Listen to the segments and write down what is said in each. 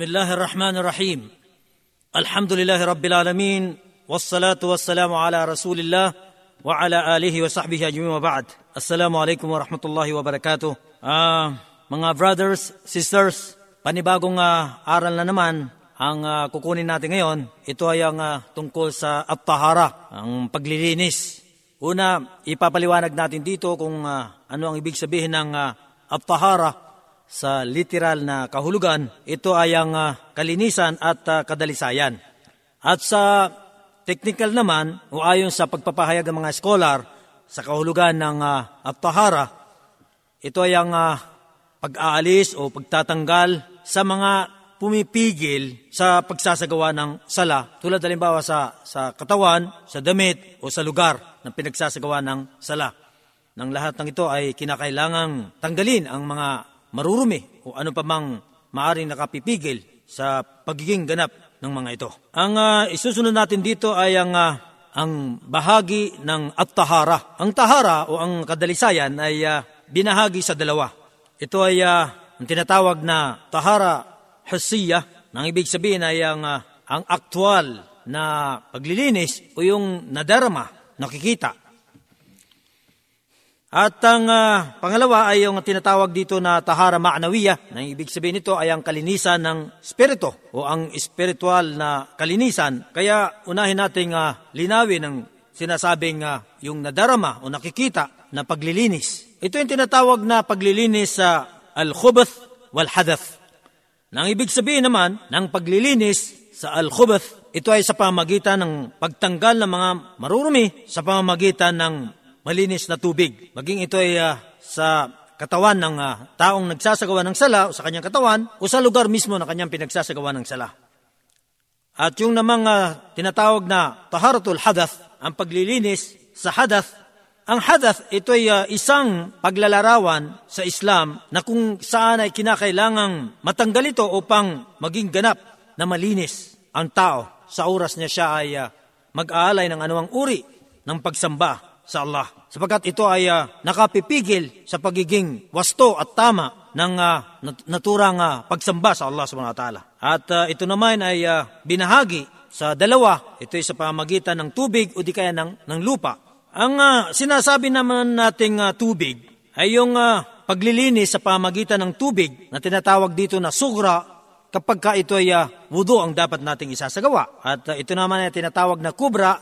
بسم الله الرحمن الرحيم الحمد لله رب العالمين والصلاة والسلام على رسول الله وعلى آله وصحبه أجمعين وبعد السلام عليكم ورحمة الله وبركاته Ah, mga brothers, sisters, panibagong ah, aral na naman ang ah, kukunin natin ngayon. Ito ay ang ah, tungkol sa at-tahara, ang paglilinis. Una, ipapaliwanag natin dito kung ah, ano ang ibig sabihin ng ah, at-tahara sa literal na kahulugan, ito ay ang ah, kalinisan at ah, kadalisayan. At sa technical naman, o ayon sa pagpapahayag ng mga scholar sa kahulugan ng uh, at-tahara, ito ay ang ah, pag-aalis o pagtatanggal sa mga pumipigil sa pagsasagawa ng sala, tulad halimbawa sa, sa katawan, sa damit o sa lugar na pinagsasagawa ng sala. Nang lahat ng ito ay kinakailangang tanggalin ang mga marurumi o ano pa mang maaring nakapipigil sa pagiging ganap ng mga ito. Ang ah, isusunod natin dito ay ang ah, ang bahagi ng at-tahara. Ang tahara o ang kadalisayan ay ah, binahagi sa dalawa. Ito ay ah, ang tinatawag na tahara husiya. Nang ibig sabihin ay ang, ah, ang aktual na paglilinis o yung nadarama, nakikita. At ang ah, pangalawa ay yung tinatawag dito na tahara ma'nawiya. Nang ibig sabihin nito ay ang kalinisan ng spirito o ang spiritual na kalinisan. Kaya unahin nating ah, linawin ang sinasabing ah, yung nadarama o nakikita na paglilinis. Ito yung tinatawag na paglilinis sa al-khubath wal-hadath. Nang ibig sabihin naman ng paglilinis sa al-khubath, ito ay sa pamamagitan ng pagtanggal ng mga marurumi sa pamamagitan ng malinis na tubig. Maging ito ay ah, sa katawan ng ah, taong nagsasagawa ng sala o sa kanyang katawan o sa lugar mismo na kanyang pinagsasagawa ng sala. At yung namang ah, tinatawag na taharatul hadath, ang paglilinis sa hadath, ang hadath ito ay ah, isang paglalarawan sa Islam na kung saan ay kinakailangang matanggal ito upang maging ganap na malinis ang tao sa oras niya siya ay ah, mag-aalay ng anumang uri ng pagsamba sa Allah. Sapagkat ito ay ah, nakapipigil sa pagiging wasto at tama ng nat- naturang ah, pagsamba sa Allah subhanahu wa ta'ala. At ah, ito naman ay ah, binahagi sa dalawa. Ito ay sa pamagitan ng tubig o di kaya ng, ng lupa. Ang ah, sinasabi naman nating ah, tubig ay yung ah, paglilinis sa pamagitan ng tubig na tinatawag dito na sugra kapag ka ito ay ah, wudu ang dapat nating isasagawa. At ah, ito naman ay tinatawag na kubra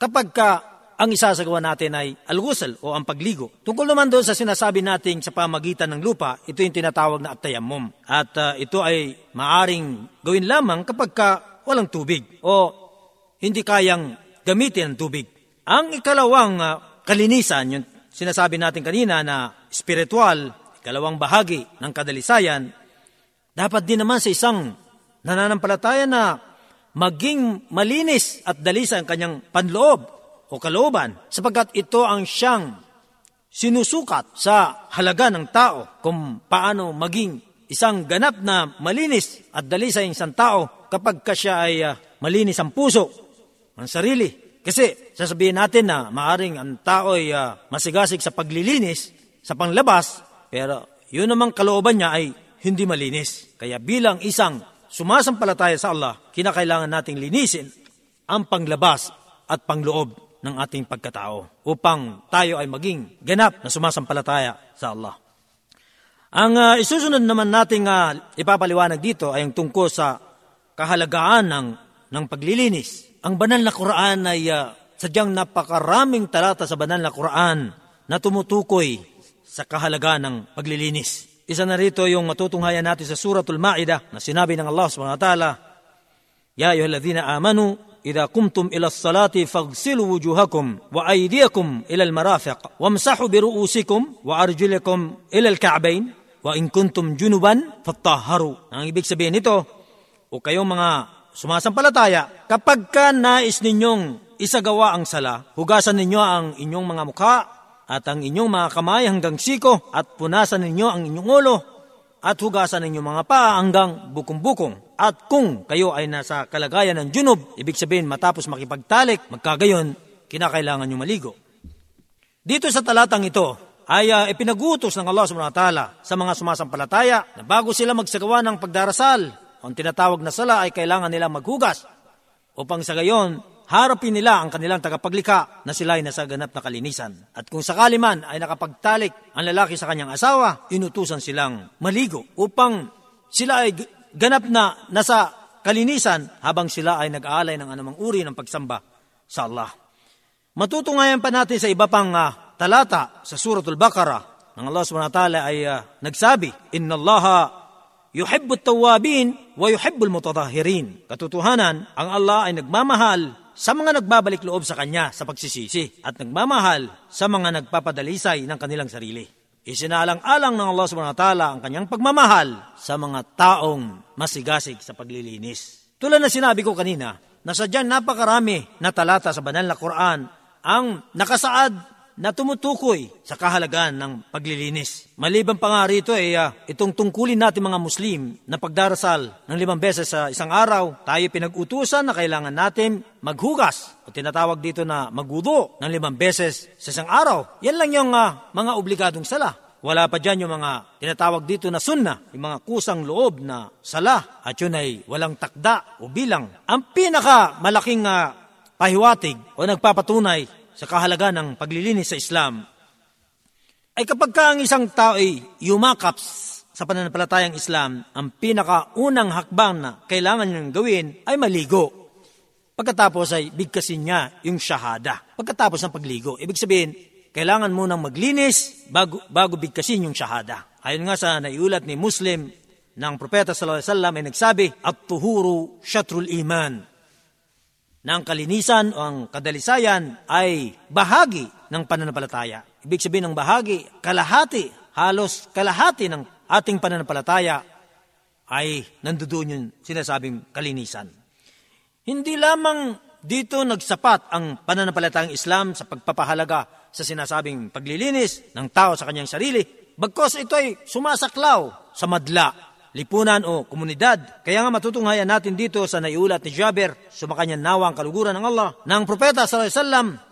kapag ka ang isasagawa natin ay al-ghusl o ang pagligo. Tungkol naman doon sa sinasabi nating sa pamagitan ng lupa, ito yung tinatawag na at-tayammum. At ah, ito ay maaring gawin lamang kapag ka walang tubig o hindi kayang gamitin ang tubig. Ang ikalawang ah, kalinisan, yung sinasabi natin kanina na spiritual, ikalawang bahagi ng kadalisayan, dapat din naman sa isang nananampalataya na maging malinis at dalisa ang kanyang panloob o kalooban sapagkat ito ang siyang sinusukat sa halaga ng tao kung paano maging isang ganap na malinis at dalisa yung isang tao kapag ka siya ay ah, malinis ang puso, ang sarili. Kasi sasabihin natin na maaring ang tao ay ah, masigasig sa paglilinis, sa panglabas, pero yun namang kalooban niya ay hindi malinis. Kaya bilang isang sumasampalataya sa Allah, kinakailangan nating linisin ang panglabas at pangloob ng ating pagkatao upang tayo ay maging ganap na sumasampalataya sa Allah. Ang ah, isusunod naman nating ah, ipapaliwanag dito ay ang tungkol sa kahalagaan ng, ng paglilinis. Ang banal na Quran ay ah, sadyang napakaraming talata sa banal na Quran na tumutukoy sa kahalagaan ng paglilinis. Isa na rito yung matutunghayan natin sa Suratul Ma'idah na sinabi ng Allah subhanahu wa ta'ala, Ya ayyuhalladzina amanu إذا قمتم إلى الصلاة فاغسلوا وجوهكم وأيديكم إلى المرافق وامسحوا برؤوسكم وأرجلكم إلى الكعبين وإن كنتم جنبا فطهروا Ang ibig sabihin nito, o kayong mga sumasampalataya, kapag ka nais ninyong isagawa ang sala, hugasan ninyo ang inyong mga mukha at ang inyong mga kamay hanggang siko at punasan ninyo ang inyong ulo at hugasan ninyo mga paa hanggang bukong-bukong. At kung kayo ay nasa kalagayan ng junub, ibig sabihin matapos makipagtalik, magkagayon, kinakailangan nyo maligo. Dito sa talatang ito ay uh, ipinagutos ng Allah subhanahu wa ta'ala sa mga sumasampalataya na bago sila magsagawa ng pagdarasal Ang tinatawag na sala ay kailangan nilang maghugas upang sa gayon harapin nila ang kanilang tagapaglikha na sila ay nasa ganap na kalinisan. At kung sakali man ay nakapagtalik ang lalaki sa kanyang asawa, inutusan silang maligo upang sila ay ganap na nasa kalinisan habang sila ay nag-aalay ng anumang uri ng pagsamba sa Allah. Matutungayan pa natin sa iba pang uh, talata sa Suratul Baqarah ng Allah subhanahu wa ta'ala ay uh, nagsabi, Inna Allah yuhibbu tawabin wa yuhibbu mutatahirin. Katotohanan, ang Allah ay nagmamahal sa mga nagbabalik loob sa Kanya sa pagsisisi at nagmamahal sa mga nagpapadalisay ng kanilang sarili. Isinalang-alang ng Allah subhanahu wa ta'ala ang kanyang pagmamahal sa mga taong masigasig sa paglilinis. Tulad na sinabi ko kanina, na sadyang napakarami na talata sa banal na Quran ang nakasaad na tumutukoy sa kahalagan ng paglilinis. Maliban pa nga rito ay uh, itong tungkulin natin mga Muslim na pagdarasal ng limang beses sa isang araw, tayo pinag-utusan na kailangan natin maghugas o tinatawag dito na magudo ng limang beses sa isang araw. Yan lang yung uh, mga obligadong sala. Wala pa dyan yung mga tinatawag dito na sunna, yung mga kusang loob na sala at yun ay walang takda o bilang. Ang pinaka malaking uh, pahiwatig o nagpapatunay sa kahalaga ng paglilinis sa Islam ay kapag ka ang isang tao ay yumakap sa pananampalatayang Islam, ang pinakaunang hakbang na kailangan niyang gawin ay maligo. Pagkatapos ay bigkasin niya yung shahada. Pagkatapos ng pagligo, ibig sabihin, kailangan munang maglinis bago, bago bigkasin yung shahada. Ayon nga sa naiulat ni Muslim ng Propeta sallallahu alaihi wasallam ay nagsabi, "At-tuhuru syatrul iman." Ang kalinisan o ang kadalisayan ay bahagi ng pananampalataya. Ibig sabihin ng bahagi, kalahati, halos kalahati ng ating pananampalataya ay nandoon yung sinasabing kalinisan. Hindi lamang dito nagsapat ang pananampalatayang Islam sa pagpapahalaga sa sinasabing paglilinis ng tao sa kanyang sarili, bagkos ito ay sumasaklaw sa madla lipunan o komunidad. Kaya nga matutunghayan natin dito sa naiulat ni Jaber, sumakanyang nawa ang kaluguran ng Allah, na ang propeta sallallahu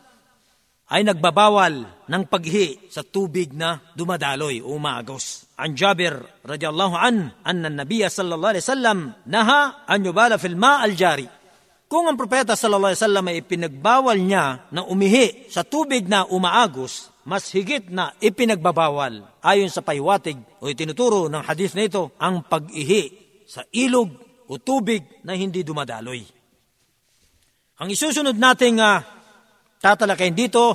ay nagbabawal ng paghi sa tubig na dumadaloy o umaagos. An Jabir radiyallahu an, anna nabiya sallallahu alaihi wasallam naha an yubala fil ma al jari. Kung ang propeta sallallahu alaihi wasallam ay ipinagbawal niya na umihi sa tubig na umaagos, mas higit na ipinagbabawal ayon sa pahiwatig o itinuturo ng hadith na ito ang pag-ihi sa ilog o tubig na hindi dumadaloy. Ang isusunod nating uh, tatalakayin dito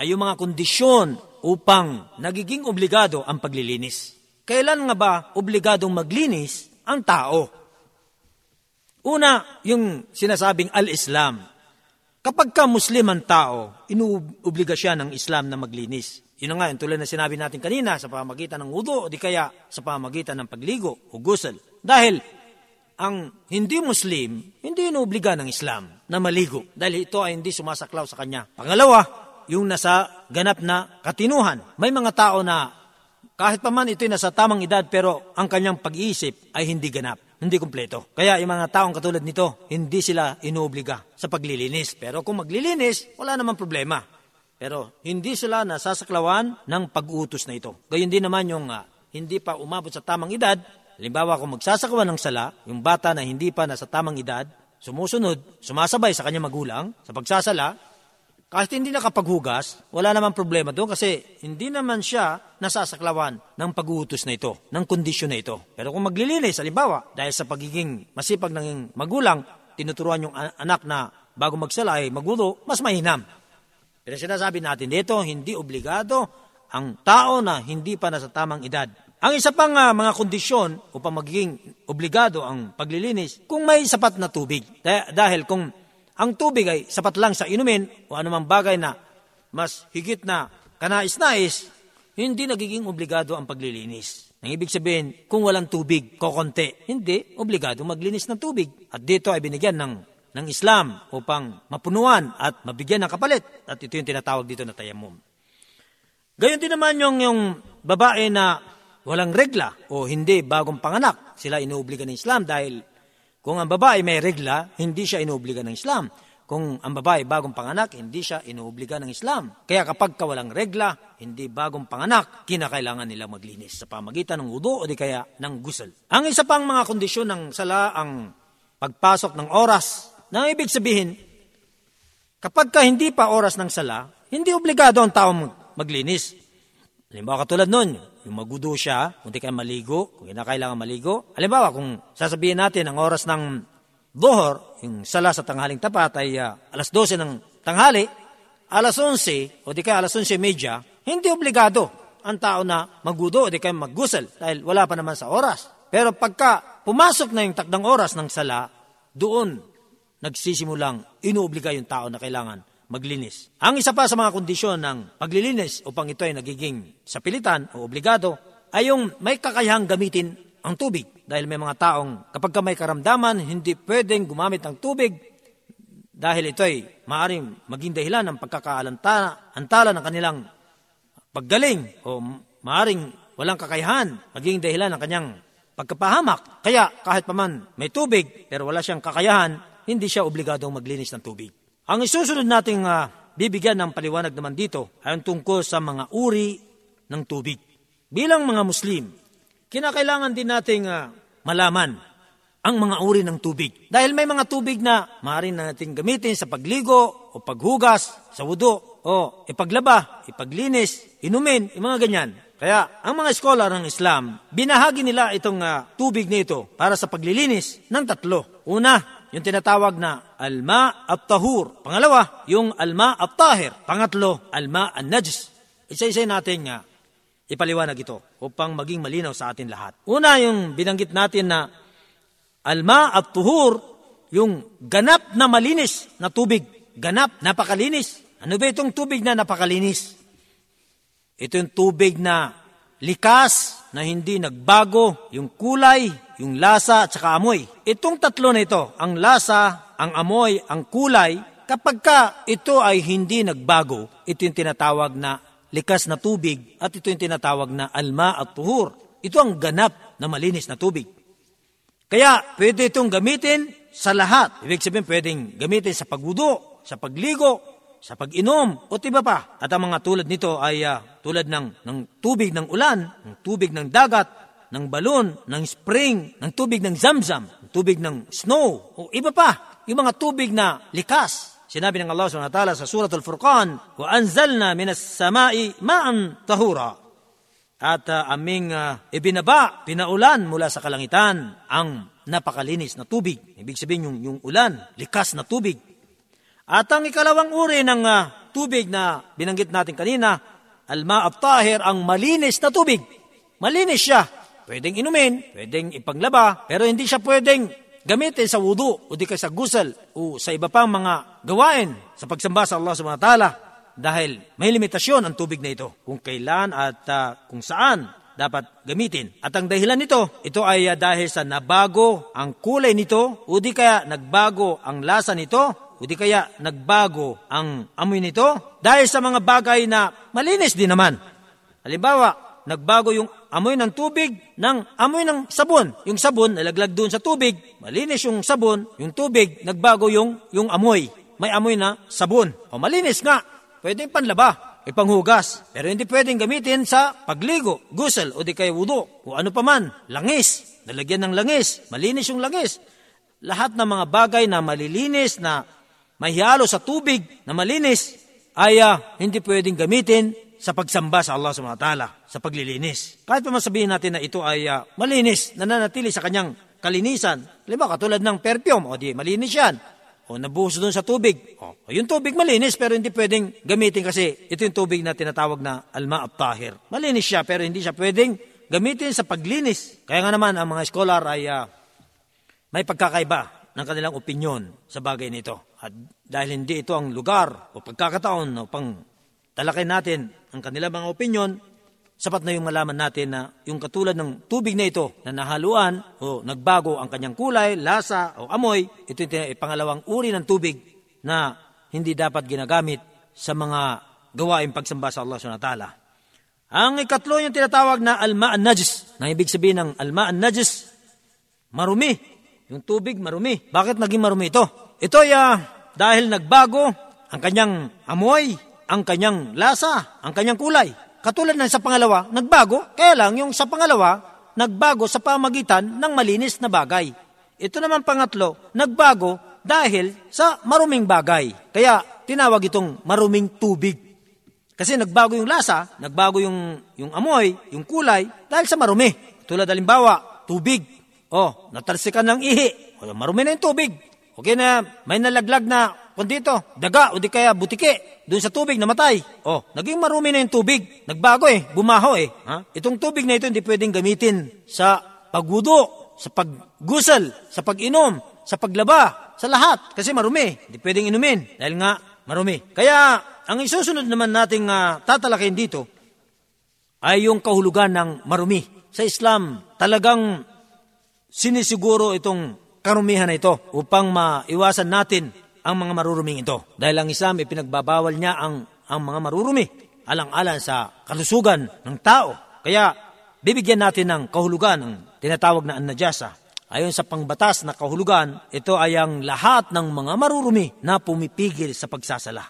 ay yung mga kondisyon upang nagiging obligado ang paglilinis. Kailan nga ba obligadong maglinis ang tao? Una, yung sinasabing al-Islam. Kapag ka Muslim ang tao, inuobliga siya ng Islam na maglinis. Yun nga, yung tulad na sinabi natin kanina, sa pamagitan ng udo o di kaya sa pamagitan ng pagligo o gusel. Dahil ang hindi Muslim, hindi inuobliga ng Islam na maligo dahil ito ay hindi sumasaklaw sa kanya. Pangalawa, yung nasa ganap na katinuhan. May mga tao na kahit pa man ito'y nasa tamang edad pero ang kanyang pag-iisip ay hindi ganap hindi kumpleto. Kaya yung mga taong katulad nito, hindi sila inuobliga sa paglilinis. Pero kung maglilinis, wala namang problema. Pero hindi sila nasasaklawan ng pag-utos na ito. Gayun din naman yung uh, hindi pa umabot sa tamang edad. Halimbawa, kung magsasakawa ng sala, yung bata na hindi pa nasa tamang edad, sumusunod, sumasabay sa kanyang magulang sa pagsasala, kahit hindi nakapaghugas, wala naman problema doon kasi hindi naman siya nasasaklawan ng pag-uutos na ito, ng kondisyon na ito. Pero kung maglilinis, halimbawa, dahil sa pagiging masipag ng magulang, tinuturuan yung anak na bago magsala ay magulo, mas mahinam. Pero sinasabi natin dito, hindi obligado ang tao na hindi pa nasa tamang edad. Ang isa pang uh, mga kondisyon upang magiging obligado ang paglilinis, kung may sapat na tubig. Dahil kung ang tubig ay sapat lang sa inumin o anumang bagay na mas higit na kanais-nais, hindi nagiging obligado ang paglilinis. Ang ibig sabihin, kung walang tubig, kokonte, hindi obligado maglinis ng tubig. At dito ay binigyan ng, ng Islam upang mapunuan at mabigyan ng kapalit. At ito yung tinatawag dito na tayamum. Gayon din naman yung, yung babae na walang regla o hindi bagong panganak. Sila inuobliga ng Islam dahil kung ang babae may regla, hindi siya inuobliga ng Islam. Kung ang babae bagong panganak, hindi siya inuobliga ng Islam. Kaya kapag ka walang regla, hindi bagong panganak, kinakailangan nila maglinis sa pamagitan ng wudu o di kaya ng gusel. Ang isa pang mga kondisyon ng sala ang pagpasok ng oras. Na ibig sabihin, kapag ka hindi pa oras ng sala, hindi obligado ang tao maglinis. Halimbawa katulad nun, yung magudo siya, kung di kayo maligo, kung kinakailangan maligo. Halimbawa, kung sasabihin natin ang oras ng Dohor, yung sala sa tanghaling tapat ay uh, alas 12 ng tanghali, alas 11 o di kaya alas 11 media, hindi obligado ang tao na magudo o di kaya maggusal dahil wala pa naman sa oras. Pero pagka pumasok na yung takdang oras ng sala, doon nagsisimulang inuobliga yung tao na kailangan maglinis. Ang isa pa sa mga kondisyon ng paglilinis upang ito ay nagiging sapilitan o obligado ay yung may kakayahang gamitin ang tubig. Dahil may mga taong kapag ka may karamdaman, hindi pwedeng gumamit ng tubig dahil ito ay maaaring maging dahilan ng pagkakaalantala ng kanilang paggaling o maaaring walang kakayahan, maging dahilan ng kanyang pagkapahamak. Kaya kahit paman may tubig pero wala siyang kakayahan, hindi siya obligadong maglinis ng tubig. Ang isusunod nating uh, bibigyan ng paliwanag naman dito ay tungkol sa mga uri ng tubig. Bilang mga Muslim, kinakailangan din nating uh, malaman ang mga uri ng tubig. Dahil may mga tubig na maaari na natin gamitin sa pagligo o paghugas, sa wudo, o ipaglaba, ipaglinis, inumin, yung mga ganyan. Kaya ang mga scholar ng Islam, binahagi nila itong uh, tubig nito para sa paglilinis ng tatlo. Una, yung tinatawag na alma at tahur. Pangalawa, yung alma at tahir. Pangatlo, alma an najis. Isa-isa natin nga ipaliwanag ito upang maging malinaw sa atin lahat. Una, yung binanggit natin na alma at tuhur, yung ganap na malinis na tubig. Ganap, napakalinis. Ano ba itong tubig na napakalinis? Ito yung tubig na likas, na hindi nagbago, yung kulay, yung lasa at saka amoy. Itong tatlo na ito, ang lasa, ang amoy, ang kulay, kapag ka ito ay hindi nagbago, ito yung tinatawag na likas na tubig at ito yung tinatawag na alma at tuhur. Ito ang ganap na malinis na tubig. Kaya pwede itong gamitin sa lahat. Ibig sabihin pwedeng gamitin sa pagwudo, sa pagligo, sa pag-inom, o iba pa. At ang mga tulad nito ay uh, tulad ng, ng tubig ng ulan, ng tubig ng dagat, ng balon, ng spring, ng tubig ng zamzam, ng tubig ng snow, o iba pa. Yung mga tubig na likas, Sinabi ng Allah SWT sa Surat Al-Furqan, وَأَنزَلْنَا مِنَ السَّمَاءِ مَاءً tahura. At uh, aming uh, ibinaba, pinaulan mula sa kalangitan ang napakalinis na tubig. Ibig sabihin yung, yung ulan, likas na tubig. At ang ikalawang uri ng uh, tubig na binanggit natin kanina, alma tahir, ang malinis na tubig. Malinis siya. Pwedeng inumin, pwedeng ipaglaba, pero hindi siya pwedeng gamitin sa wudu o di ka sa gusal o sa iba pang mga gawain sa pagsamba sa Allah subhanahu wa ta'ala dahil may limitasyon ang tubig na ito kung kailan at uh, kung saan dapat gamitin. At ang dahilan nito, ito ay uh, dahil sa nabago ang kulay nito o di kaya nagbago ang lasa nito o di kaya nagbago ang amoy nito dahil sa mga bagay na malinis din naman. Halimbawa, nagbago yung amoy ng tubig ng amoy ng sabon. Yung sabon nalaglag doon sa tubig, malinis yung sabon, yung tubig nagbago yung yung amoy. May amoy na sabon. O malinis nga, pwedeng panlaba, ipanghugas. Pero hindi pwedeng gamitin sa pagligo, gusel o di kaya wudo o ano pa man, langis. Nalagyan ng langis, malinis yung langis. Lahat ng mga bagay na malilinis na mahihalo sa tubig na malinis ay uh, hindi pwedeng gamitin sa pagsamba sa Allah subhanahu wa ta'ala, sa paglilinis. Kahit pa masabihin natin na ito ay uh, malinis, nananatili sa kanyang kalinisan. Halimbawa, katulad ng perfume, o di malinis yan. O nabuhos doon sa tubig. O, yung tubig malinis pero hindi pwedeng gamitin kasi ito yung tubig na tinatawag na alma tahir. Malinis siya pero hindi siya pwedeng gamitin sa paglinis. Kaya nga naman ang mga scholar ay uh, may pagkakaiba ng kanilang opinyon sa bagay nito. At dahil hindi ito ang lugar o pagkakataon upang talakay natin ang kanilang mga opinyon, sapat na yung malaman natin na yung katulad ng tubig na ito na nahaluan o nagbago ang kanyang kulay, lasa o amoy, ito yung pangalawang uri ng tubig na hindi dapat ginagamit sa mga gawain pagsamba sa Allah subhanahu Ang ikatlo yung tinatawag na alma najis na ibig sabihin ng alma najis marumi. Yung tubig marumi. Bakit naging marumi ito? Ito ay uh, dahil nagbago ang kanyang amoy, ang kanyang lasa, ang kanyang kulay. Katulad ng sa pangalawa, nagbago, kaya lang yung sa pangalawa, nagbago sa pamagitan ng malinis na bagay. Ito naman pangatlo, nagbago dahil sa maruming bagay. Kaya tinawag itong maruming tubig. Kasi nagbago yung lasa, nagbago yung, yung amoy, yung kulay, dahil sa marumi. Tulad halimbawa, tubig. O, natalsikan ng ihi. O, marumi na yung tubig. Okay na, may nalaglag na kung dito, daga o di kaya butike, doon sa tubig namatay. O, naging marumi na yung tubig. Nagbago eh, bumaho eh. Ha? Itong tubig na ito hindi pwedeng gamitin sa pagwudo, sa paggusal, sa pag-inom, sa paglaba, sa lahat. Kasi marumi. Hindi pwedeng inumin dahil nga marumi. Kaya ang isusunod naman nating uh, tatalakayin dito ay yung kahulugan ng marumi. Sa Islam, talagang sinisiguro itong karumihan na ito upang maiwasan natin ang mga maruruming ito. Dahil ang Islam, ipinagbabawal niya ang, ang mga marurumi alang-alang sa kalusugan ng tao. Kaya bibigyan natin ng kahulugan ng tinatawag na annajasa Ayon sa pangbatas na kahulugan, ito ay ang lahat ng mga marurumi na pumipigil sa pagsasala.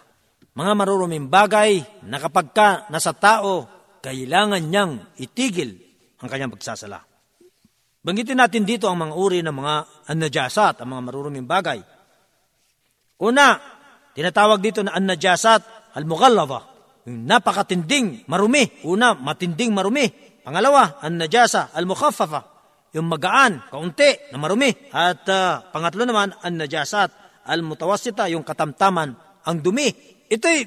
Mga maruruming bagay na kapag ka nasa tao, kailangan niyang itigil ang kanyang pagsasala. Banggitin natin dito ang mga uri ng mga annajasat, ang mga maruruming bagay. Una, tinatawag dito na annajasat al-mughallaba, yung napakatinding marumi. Una, matinding marumi. Pangalawa, annajasa al-mukhaffafa, yung magaan, kaunti, na marumi. At uh, pangatlo naman, ang najasat, al-mutawassita, yung katamtaman, ang dumi. Ito'y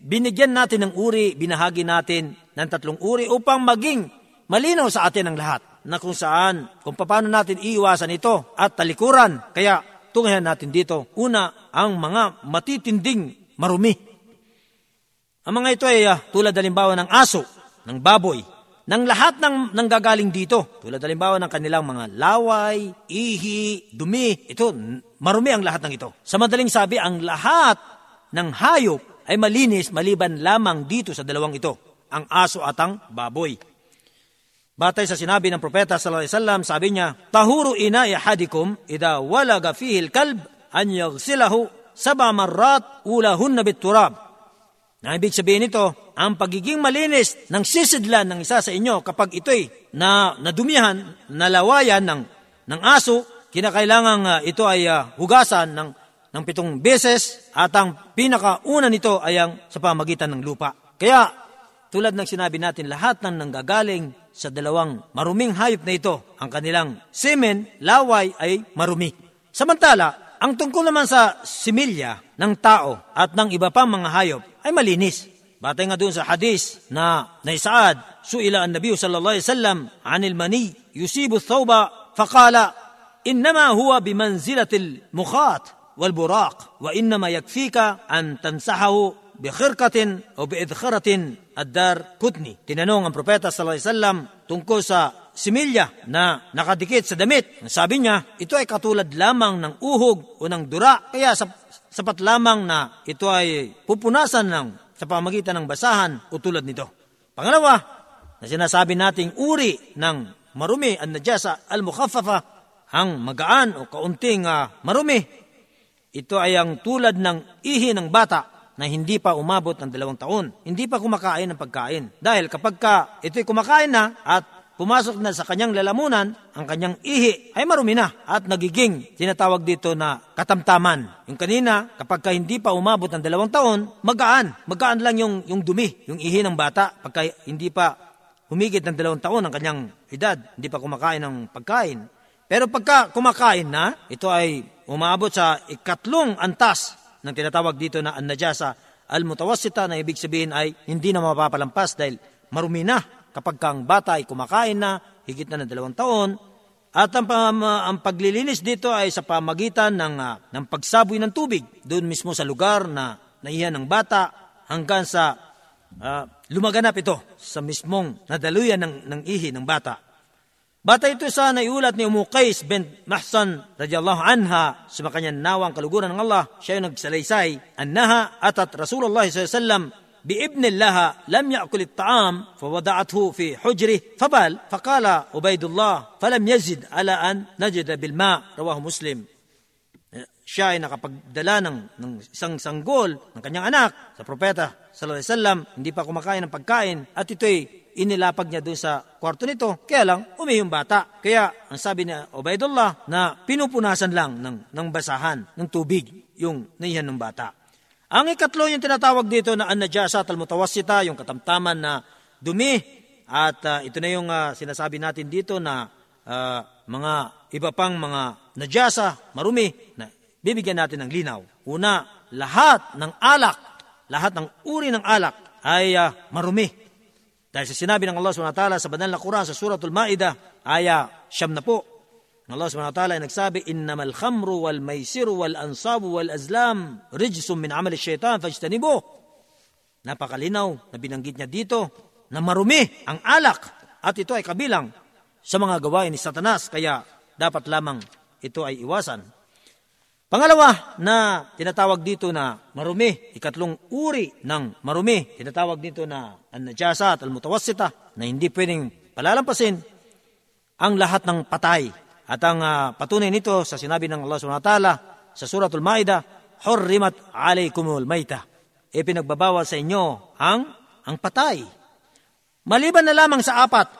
binigyan natin ng uri, binahagi natin ng tatlong uri upang maging malinaw sa atin ang lahat na kung saan, kung paano natin iiwasan ito at talikuran. Kaya tungayan natin dito, una, ang mga matitinding marumi. Ang mga ito ay uh, tulad halimbawa ng aso, ng baboy, ng lahat ng nanggagaling dito. Tulad halimbawa ng kanilang mga laway, ihi, dumi. Ito, marumi ang lahat ng ito. Sa madaling sabi, ang lahat ng hayop ay malinis maliban lamang dito sa dalawang ito, ang aso at ang baboy. Batay sa sinabi ng propeta sallallahu alaihi wasallam, sabi niya, "Tahuru ina ahadikum idha walaga fihi al-kalb an yaghsilahu sab'a marrat ulahunna bit-turab." Na ibig sabihin nito, ang pagiging malinis ng sisidlan ng isa sa inyo kapag ito'y na nadumihan, nalawayan ng, ng aso, kinakailangan uh, ito ay uh, hugasan ng, ng pitong beses at ang pinakauna nito ay ang sa pamagitan ng lupa. Kaya tulad ng sinabi natin, lahat ng nanggagaling sa dalawang maruming hayop na ito. Ang kanilang semen, laway ay marumi. Samantala, ang tungkol naman sa similya ng tao at ng iba pang mga hayop ay malinis. Batay nga doon sa hadis na naisaad, suila ang Nabiyo sallallahu alaihi wasallam anil mani yusibu thawba faqala innama huwa bimanzilatil mukhat wal buraq wa innama yakfika an tansahahu bikhirkatin o biidkharatin ad-dar kutni. Tinanong ang propeta sallallahu alaihi wasallam tungkol sa similya na nakadikit sa damit. Sabi niya, ito ay katulad lamang ng uhog o ng dura. Kaya sa sapat lamang na ito ay pupunasan ng sa pamagitan ng basahan o tulad nito. Pangalawa, na sinasabi nating uri ng marumi at najasa al-mukhaffafa ang magaan o kaunting uh, marumi. Ito ay ang tulad ng ihi ng bata na hindi pa umabot ng dalawang taon. Hindi pa kumakain ng pagkain. Dahil kapag ka ito'y kumakain na at pumasok na sa kanyang lalamunan, ang kanyang ihi ay marumi na at nagiging tinatawag dito na katamtaman. Yung kanina, kapag ka hindi pa umabot ng dalawang taon, magaan. Magaan lang yung, yung dumi, yung ihi ng bata pagka hindi pa humigit ng dalawang taon ang kanyang edad, hindi pa kumakain ng pagkain. Pero pagka kumakain na, ito ay umabot sa ikatlong antas ng tinatawag dito na an-najasa al-mutawassita na ibig sabihin ay hindi na mapapalampas dahil marumi na kapag kang bata ay kumakain na, higit na ng dalawang taon, at ang, ang paglilinis dito ay sa pamagitan ng, uh, ng pagsaboy ng tubig, doon mismo sa lugar na naiyan ng bata, hanggang sa uh, lumaganap ito sa mismong nadaluyan ng, ng ihi ng bata. Bata ito sa naiulat ni Umukais bin Mahsan radiyallahu anha sa makanyang nawang kaluguran ng Allah, siya yung nagsalaysay, annaha atat Rasulullah sallallahu بابن لها لم يأكل الطعام فوضعته في حجره فبال فقال عبيد الله فلم يزد على أن نجد بالماء رواه مسلم Eh, Siya ay nakapagdala ng, ng isang sanggol ng kanyang anak sa propeta sallallahu alaihi wasallam, hindi pa kumakain ng pagkain at ito'y inilapag niya doon sa kwarto nito. Kaya lang, umi yung bata. Kaya, ang sabi ni Ubaidullah na pinupunasan lang ng, ng basahan, ng tubig, yung naihan ng bata. Ang ikatlo yung tinatawag dito na an-najasa at al-mutawassita, yung katamtaman na dumi. At uh, ito na yung uh, sinasabi natin dito na uh, mga iba pang mga najasa, marumi, na bibigyan natin ng linaw. Una, lahat ng alak, lahat ng uri ng alak ay uh, marumi. Dahil sa sinabi ng Allah SWT sa banal na Quran sa Suratul Ma'idah, aya siyam na po, ng Allah SWT ay nagsabi, Innamal khamru wal maisiru wal ansabu wal azlam rijsum min amal syaitan fajtanibu. Napakalinaw na binanggit niya dito na marumi ang alak at ito ay kabilang sa mga gawain ni Satanas kaya dapat lamang ito ay iwasan. Pangalawa na tinatawag dito na marumi, ikatlong uri ng marumi, tinatawag dito na an-najasa at al-mutawassita na hindi pwedeng palalampasin ang lahat ng patay. At ang uh, patunay nito sa sinabi ng Allah subhanahu wa ta'ala sa suratul Maida, Hurrimat alaykumul maita. E pinagbabawal sa inyo ang, ang patay. Maliban na lamang sa apat,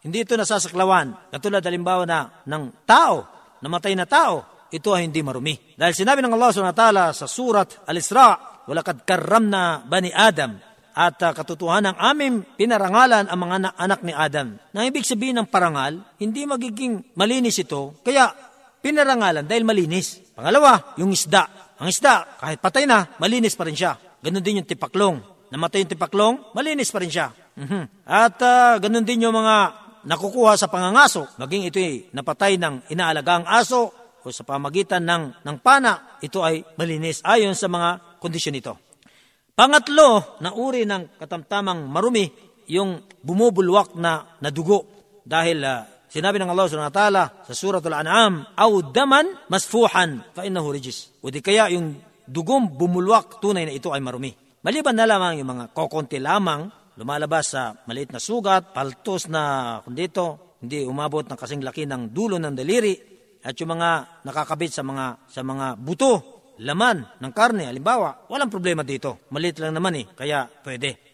hindi ito nasasaklawan. Katulad halimbawa na ng tao, namatay na tao, ito ay hindi marumi. Dahil sinabi ng Allah ta'ala sa surat Al-Isra, walakad na bani Adam, at uh, katotohanan ng aming pinarangalan ang mga anak ni Adam. Nang ibig sabihin ng parangal, hindi magiging malinis ito, kaya pinarangalan dahil malinis. Pangalawa, yung isda. Ang isda, kahit patay na, malinis pa rin siya. Ganon din yung tipaklong. Namatay yung tipaklong, malinis pa rin siya. Mm-hmm. At uh, ganon din yung mga nakukuha sa pangangaso, maging ito'y napatay ng inaalagang aso, o sa pamagitan ng, ng pana, ito ay malinis ayon sa mga kondisyon nito. Pangatlo na uri ng katamtamang marumi, yung bumubulwak na, na dugo. Dahil uh, sinabi ng Allah subhanahu wa ta'ala sa suratul an'am, aw daman masfuhan fa innahu rijis. O di kaya yung dugong bumulwak tunay na ito ay marumi. Maliban na lamang yung mga kokonti lamang, lumalabas sa maliit na sugat, paltos na kung dito, hindi umabot ng kasing laki ng dulo ng daliri, at yung mga nakakabit sa mga sa mga buto, laman ng karne, halimbawa, walang problema dito. Maliit lang naman eh, kaya pwede.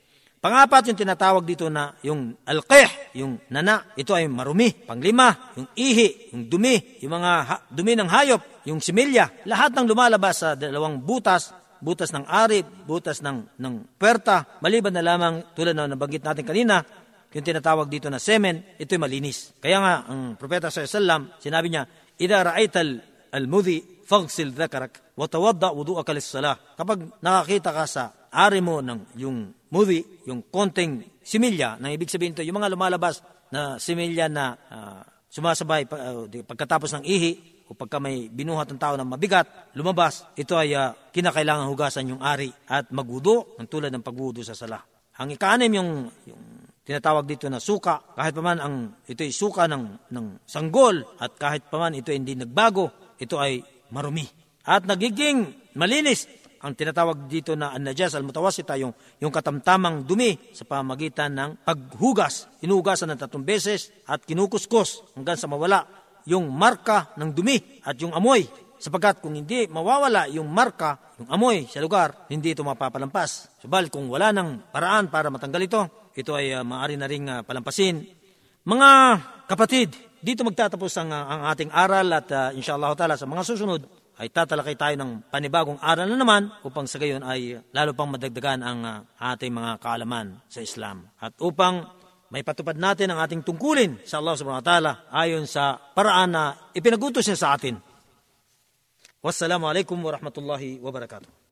Pangapat yung tinatawag dito na yung alqih, yung nana, ito ay marumi. Panglima, yung ihi, yung dumi, yung mga ha, dumi ng hayop, yung similya, lahat ng lumalabas sa dalawang butas, butas ng ari, butas ng, ng perta, maliban na lamang tulad na nabanggit natin kanina, yung tinatawag dito na semen, ito'y malinis. Kaya nga, ang propeta sa sallam, sinabi niya, Ida ra'aytal al-mudhi, fagsil dhakarak, watawadda wudu'aka lis-salah. Kapag nakakita ka sa ari mo ng yung mudhi, yung konting similya, nang ibig sabihin ito, yung mga lumalabas na similya na uh, sumasabay uh, pagkatapos ng ihi, o pagka may binuhat ng tao ng mabigat, lumabas, ito ay uh, kinakailangan hugasan yung ari at magudo ng tulad ng pagwudo sa salah. Ang ikanim yung, yung tinatawag dito na suka, kahit paman ang ito ay suka ng, ng sanggol at kahit paman ito ay hindi nagbago, ito ay marumi. At nagiging malinis ang tinatawag dito na an-najas al-mutawasita, yung, yung katamtamang dumi sa pamagitan ng paghugas. Inuhugasan ng tatlong beses at kinukuskus hanggang sa mawala yung marka ng dumi at yung amoy. Sapagkat kung hindi mawawala yung marka, yung amoy sa lugar, hindi ito mapapalampas. Subal kung wala ng paraan para matanggal ito, ito ay uh, maaari na ring uh, palampasin. Mga kapatid, dito magtatapos ang, uh, ang ating aral at uh, inshallah ta'ala sa mga susunod ay tatalakay tayo ng panibagong aral na naman upang sa gayon ay lalo pang madagdagan ang uh, ating mga kaalaman sa Islam. At upang may patupad natin ang ating tungkulin sa Allah subhanahu wa ta'ala ayon sa paraan na ipinagutos niya sa atin. Wassalamu alaikum warahmatullahi wabarakatuh.